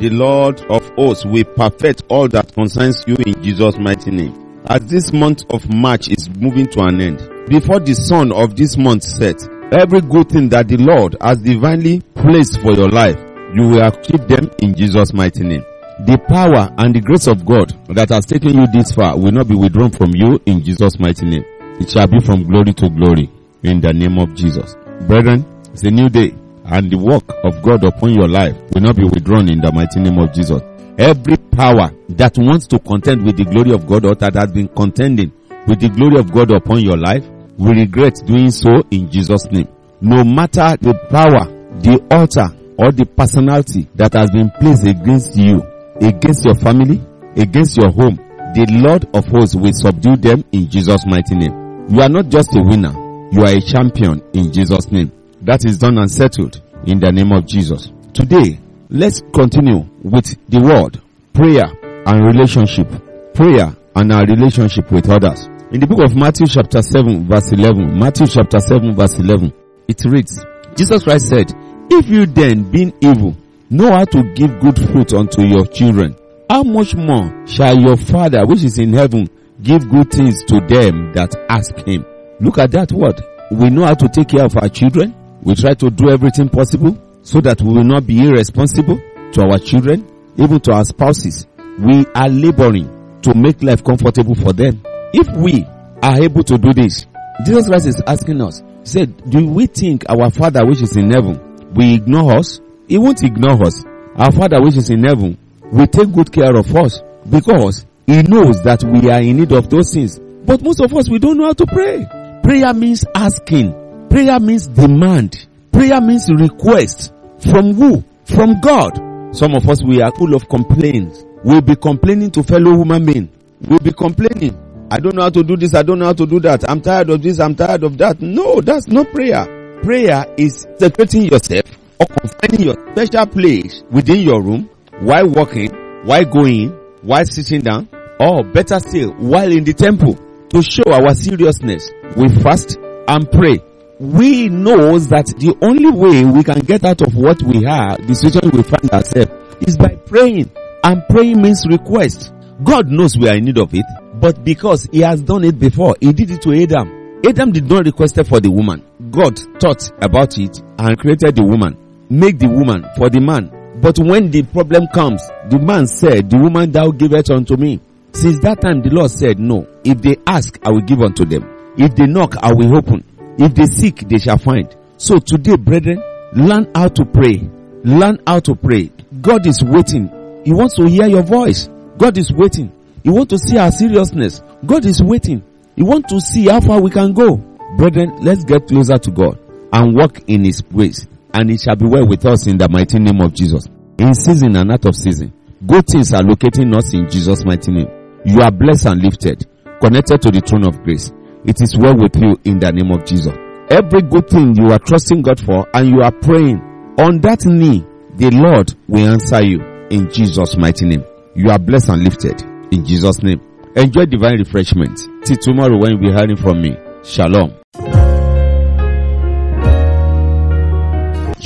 The Lord of hosts will perfect all that concerns you in Jesus' mighty name. As this month of March is moving to an end, before the sun of this month sets, every good thing that the Lord has divinely placed for your life, you will achieve them in Jesus' mighty name. The power and the grace of God that has taken you this far will not be withdrawn from you in Jesus' mighty name. It shall be from glory to glory in the name of Jesus. Brethren, it's a new day and the work of God upon your life will not be withdrawn in the mighty name of Jesus. Every power that wants to contend with the glory of God or that has been contending with the glory of God upon your life will regret doing so in Jesus' name. No matter the power, the altar, or the personality that has been placed against you, against your family, against your home, the Lord of hosts will subdue them in Jesus' mighty name. You are not just a winner, you are a champion in Jesus' name. That is done and settled in the name of Jesus. Today, let's continue with the word, prayer and relationship. Prayer and our relationship with others. In the book of Matthew chapter 7 verse 11, Matthew chapter 7 verse 11, it reads, Jesus Christ said, If you then, being evil, know how to give good fruit unto your children, how much more shall your Father which is in heaven give good things to them that ask him? Look at that word. We know how to take care of our children. We try to do everything possible so that we will not be irresponsible to our children, even to our spouses. We are laboring to make life comfortable for them. If we are able to do this, Jesus Christ is asking us, said, do we think our Father which is in heaven will ignore us? He won't ignore us. Our Father which is in heaven will take good care of us because He knows that we are in need of those things. But most of us, we don't know how to pray. Prayer means asking. Prayer means demand. Prayer means request. From who? From God. Some of us, we are full of complaints. We'll be complaining to fellow human beings. We'll be complaining. I don't know how to do this. I don't know how to do that. I'm tired of this. I'm tired of that. No, that's not prayer. Prayer is separating yourself or confining your special place within your room while walking, while going, while sitting down, or better still, while in the temple to show our seriousness. We fast and pray. We know that the only way we can get out of what we are, the situation we find ourselves, is by praying. And praying means request. God knows we are in need of it, but because He has done it before, He did it to Adam. Adam did not request it for the woman. God thought about it and created the woman, make the woman for the man. But when the problem comes, the man said, the woman thou giveth unto me. Since that time the Lord said, no, if they ask, I will give unto them. If they knock, I will open. If they seek, they shall find. So today, brethren, learn how to pray. Learn how to pray. God is waiting. He wants to hear your voice. God is waiting. He wants to see our seriousness. God is waiting. He wants to see how far we can go. Brethren, let's get closer to God and walk in His ways. And it shall be well with us in the mighty name of Jesus. In season and out of season. Good things are locating us in Jesus' mighty name. You are blessed and lifted, connected to the throne of grace. It is well with you in the name of Jesus. Every good thing you are trusting God for and you are praying on that knee, the Lord will answer you in Jesus' mighty name. You are blessed and lifted in Jesus' name. Enjoy divine refreshment. Till tomorrow when you'll be hearing from me. Shalom.